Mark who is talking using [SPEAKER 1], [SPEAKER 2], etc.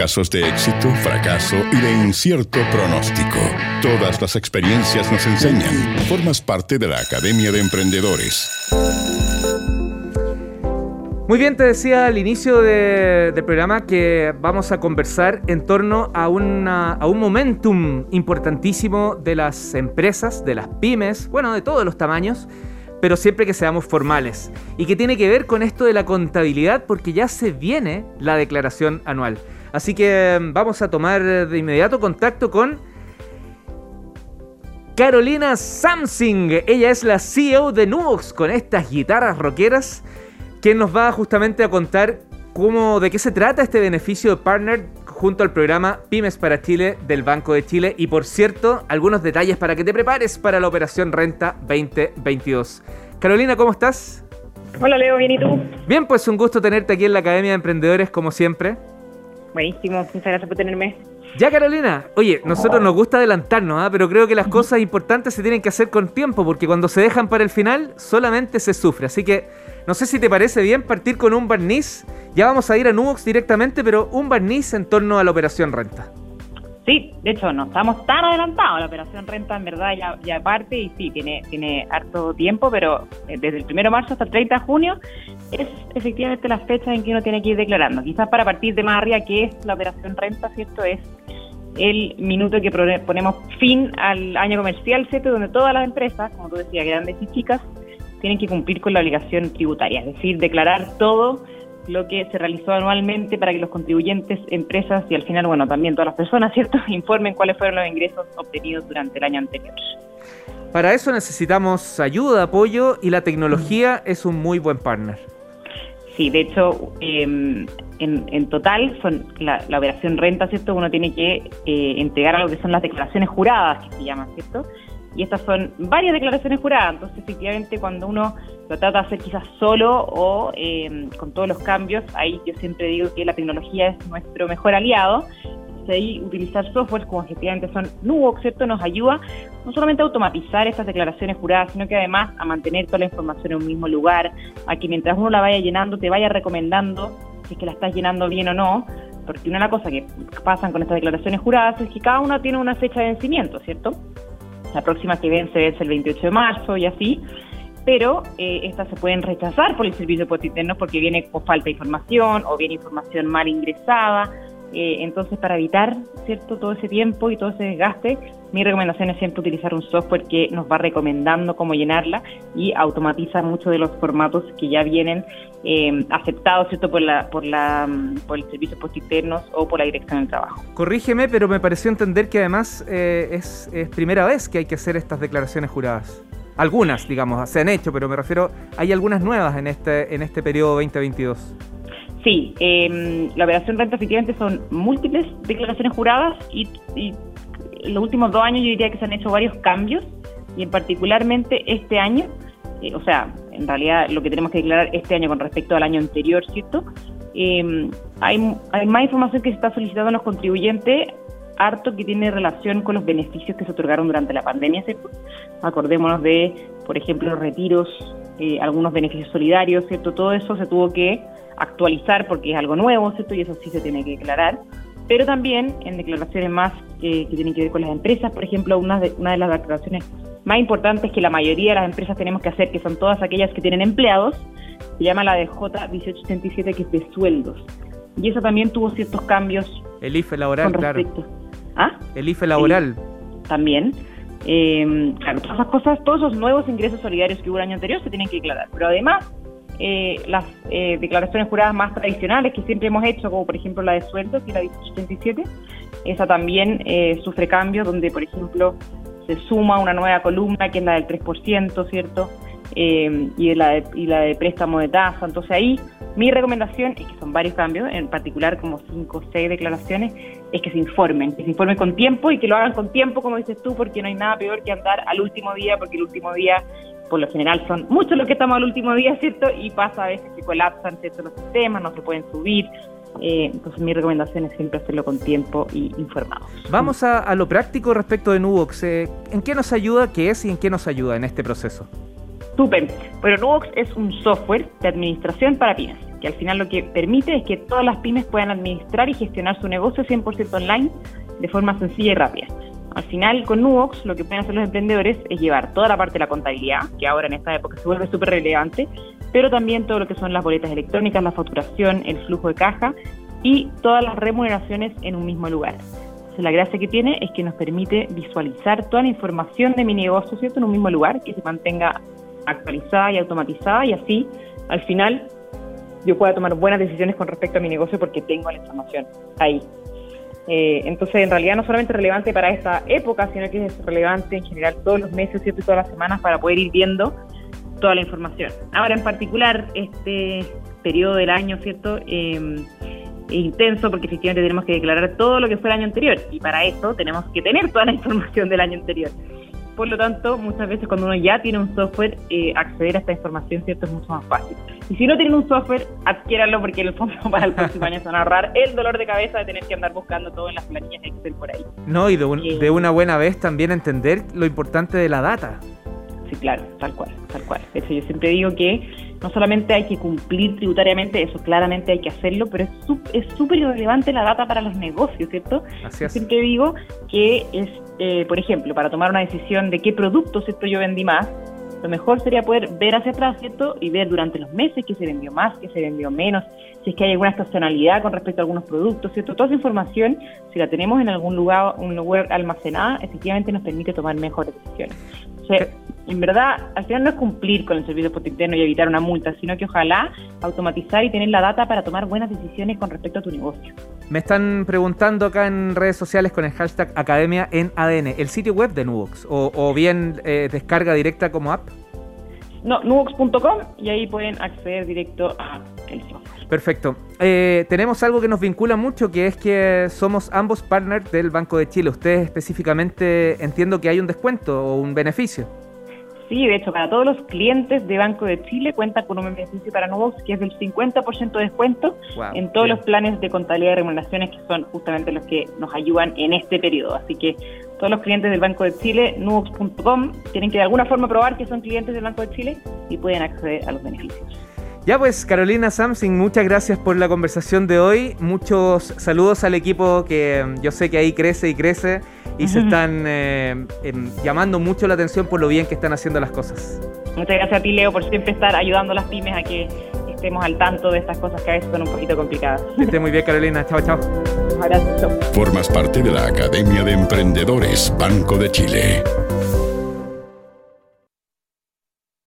[SPEAKER 1] Casos de éxito, fracaso y de incierto pronóstico. Todas las experiencias nos enseñan. Formas parte de la Academia de Emprendedores.
[SPEAKER 2] Muy bien, te decía al inicio del programa que vamos a conversar en torno a, a un momentum importantísimo de las empresas, de las pymes, bueno, de todos los tamaños, pero siempre que seamos formales. Y que tiene que ver con esto de la contabilidad porque ya se viene la declaración anual. Así que mm, vamos a tomar de inmediato contacto con Carolina Samsing. Ella es la CEO de Nuvox con estas guitarras rockeras, quien nos va justamente a contar cómo, de qué se trata este beneficio de partner junto al programa Pymes para Chile del Banco de Chile y por cierto, algunos detalles para que te prepares para la operación Renta 2022. Carolina, ¿cómo estás?
[SPEAKER 3] Hola Leo, bien y tú?
[SPEAKER 2] Bien, pues un gusto tenerte aquí en la Academia de Emprendedores como siempre.
[SPEAKER 3] Buenísimo, muchas gracias por tenerme.
[SPEAKER 2] Ya Carolina, oye, nosotros nos gusta adelantarnos, ¿ah? pero creo que las cosas importantes se tienen que hacer con tiempo porque cuando se dejan para el final solamente se sufre. Así que no sé si te parece bien partir con un barniz. Ya vamos a ir a Nubox directamente, pero un barniz en torno a la operación renta.
[SPEAKER 3] Sí, de hecho no estamos tan adelantados. La operación renta en verdad ya, ya parte y sí, tiene, tiene harto tiempo, pero eh, desde el 1 de marzo hasta el 30 de junio es efectivamente la fecha en que uno tiene que ir declarando. Quizás para partir de más arriba, que es la operación renta, ¿cierto? Es el minuto que ponemos fin al año comercial, ¿cierto? Donde todas las empresas, como tú decías, grandes y chicas, tienen que cumplir con la obligación tributaria, es decir, declarar todo lo que se realizó anualmente para que los contribuyentes, empresas y al final, bueno, también todas las personas, ¿cierto?, informen cuáles fueron los ingresos obtenidos durante el año anterior.
[SPEAKER 2] Para eso necesitamos ayuda, apoyo y la tecnología es un muy buen partner.
[SPEAKER 3] Sí, de hecho, em, en, total, son la, operación renta, ¿cierto? Uno tiene que eh, entregar a lo que son las declaraciones juradas, que se llaman, ¿cierto? Y estas son varias declaraciones juradas, entonces efectivamente cuando uno lo trata de hacer quizás solo o em, con todos los cambios, ahí yo siempre digo que la tecnología es nuestro mejor aliado. Entonces utilizar software como efectivamente son Nuvox, ¿cierto? Nos ayuda no solamente a automatizar estas declaraciones juradas, sino que además a mantener toda la información en un mismo lugar, a que mientras uno la vaya llenando te vaya recomendando si es que la estás llenando bien o no, porque una de las cosas que pasan con estas declaraciones juradas es que cada una tiene una fecha de vencimiento, ¿cierto? La próxima que vence vence el 28 de marzo y así pero eh, estas se pueden rechazar por el servicio de porque viene con falta de información o viene información mal ingresada. Eh, entonces, para evitar cierto todo ese tiempo y todo ese desgaste, mi recomendación es siempre utilizar un software que nos va recomendando cómo llenarla y automatiza muchos de los formatos que ya vienen eh, aceptados cierto por la por la por el servicio postinternos o por la dirección del trabajo.
[SPEAKER 2] Corrígeme, pero me pareció entender que además es, es primera vez que hay que hacer estas declaraciones juradas. Algunas, digamos, se han hecho, pero me refiero, hay algunas nuevas en este, en este periodo 2022.
[SPEAKER 3] Sí, eh, la operación renta efectivamente son múltiples declaraciones juradas y, en los últimos dos años yo diría que se han hecho varios cambios y en particularmente este año, eh, o sea, en realidad lo que tenemos que declarar este año con respecto al año anterior, ¿cierto? Eh, hay, más información que se está solicitando a los contribuyentes harto que tiene relación con los beneficios que se otorgaron durante la pandemia. Acordémonos de, por ejemplo, retiros, eh, algunos beneficios solidarios, ¿cierto? Todo eso se tuvo que actualizar porque es algo nuevo, ¿cierto? Y eso sí se tiene que declarar. Pero también en declaraciones más que tienen que ver con las empresas, por ejemplo, una de, una de las declaraciones más importantes que la mayoría de las empresas tenemos que hacer, que son todas aquellas que tienen empleados, se llama la de J1887, que es de sueldos. Y eso también tuvo ciertos cambios.
[SPEAKER 2] El IFE laboral, claro.
[SPEAKER 3] ¿Ah?
[SPEAKER 2] El IFE laboral.
[SPEAKER 3] también. Eh, claro, todas esas cosas, todos esos nuevos ingresos solidarios que hubo el año anterior se tienen que declarar. Pero además, eh, las eh, declaraciones juradas más tradicionales que siempre hemos hecho, como por ejemplo la de sueldos y la 1887, esa también sufre cambios, donde por ejemplo se suma una nueva columna que es la del 3%, ¿cierto? y, la de, y la de préstamo de tasa. Entonces ahí mi recomendación es que son varios cambios, en particular como cinco o seis declaraciones, es que se informen, que se informen con tiempo y que lo hagan con tiempo, como dices tú, porque no hay nada peor que andar al último día, porque el último día, por lo general, son muchos los que estamos al último día, ¿cierto? Y pasa a veces que colapsan ¿cierto? los sistemas, no se pueden subir. Eh, entonces mi recomendación es siempre hacerlo con tiempo y informados.
[SPEAKER 2] Vamos a, lo práctico respecto de Nubox. Eh, ¿En qué nos ayuda, qué es y en qué nos ayuda en este proceso?
[SPEAKER 3] Súper. Pero Nubox es un software de administración para pymes, que al final lo que permite es que todas las pymes puedan administrar y gestionar su negocio 100% online de forma sencilla y rápida. Al final, con Nubox, lo que pueden hacer los emprendedores es llevar toda la parte de la contabilidad, que ahora en esta época se vuelve súper relevante, pero también todo lo que son las boletas electrónicas, la facturación, el flujo de caja y todas las remuneraciones en un mismo lugar. la gracia que tiene es que nos permite visualizar toda la información de mi negocio ¿cierto? en un mismo lugar, que se mantenga actualizada y automatizada y así, al final, yo pueda tomar buenas decisiones con respecto a mi negocio porque tengo la información ahí. Eh, entonces, en realidad no solamente es relevante para esta época, sino que es relevante en general todos los meses ¿cierto? y todas las semanas para poder ir viendo toda la información. Ahora, en particular, este periodo del año, ¿cierto? Eh, es intenso porque efectivamente tenemos que declarar todo lo que fue el año anterior y para eso tenemos que tener toda la información del año anterior. Por lo tanto, muchas veces cuando uno ya tiene un software, eh, acceder a esta información cierto es mucho más fácil. Y si no tienen un software, adquiéranlo porque en el fondo para el próximo año se van a ahorrar el dolor de cabeza de tener que andar buscando todo en las planillas Excel por ahí.
[SPEAKER 2] No, y de, eh, de una buena vez también entender lo importante de la data.
[SPEAKER 3] Sí, claro, tal cual, tal cual. Hecho, yo siempre digo que no solamente hay que cumplir tributariamente, eso claramente hay que hacerlo, pero es súper irrelevante la data para los negocios, ¿cierto? Así es. Siempre digo que es, eh, por ejemplo, para tomar una decisión de qué productos esto yo vendí más, lo mejor sería poder ver hacia atrás, ¿cierto? Y ver durante los meses qué se vendió más, qué se vendió menos, si es que hay alguna estacionalidad con respecto a algunos productos, ¿cierto? Toda esa información, si la tenemos en algún lugar, un lugar almacenada, efectivamente nos permite tomar mejores decisiones. En verdad, al final no es cumplir con el servicio interno y evitar una multa, sino que ojalá automatizar y tener la data para tomar buenas decisiones con respecto a tu negocio.
[SPEAKER 2] Me están preguntando acá en redes sociales con el hashtag Academia en ADN, el sitio web de Nubox, o, bien eh, descarga directa como app.
[SPEAKER 3] No, nubox.com y ahí pueden acceder directo a el software.
[SPEAKER 2] Perfecto. Eh, tenemos algo que nos vincula mucho, que es que somos ambos partners del Banco de Chile. Ustedes específicamente entiendo que hay un descuento o un beneficio.
[SPEAKER 3] Sí, de hecho, para todos los clientes de Banco de Chile cuenta con un beneficio para Nubox que es del 50% de descuento en todos los planes de contabilidad y remuneraciones que son justamente los que nos ayudan en este periodo. Así que todos los clientes del Banco de Chile, nubox.com, tienen que de alguna forma probar que son clientes del Banco de Chile y pueden acceder a los beneficios.
[SPEAKER 2] Ya pues, Carolina Samsing, muchas gracias por la conversación de hoy. Muchos saludos al equipo que mm, yo sé que ahí crece y crece y se están eh, em, llamando mucho la atención por lo bien que están haciendo las cosas.
[SPEAKER 3] Muchas gracias a ti, Leo, por siempre estar ayudando a las pymes a que estemos al tanto de estas cosas que a veces son un poquito complicadas.
[SPEAKER 2] Que esté muy bien, Carolina. Chao, chao.
[SPEAKER 1] Formas parte de la Academia de Emprendedores Banco de Chile.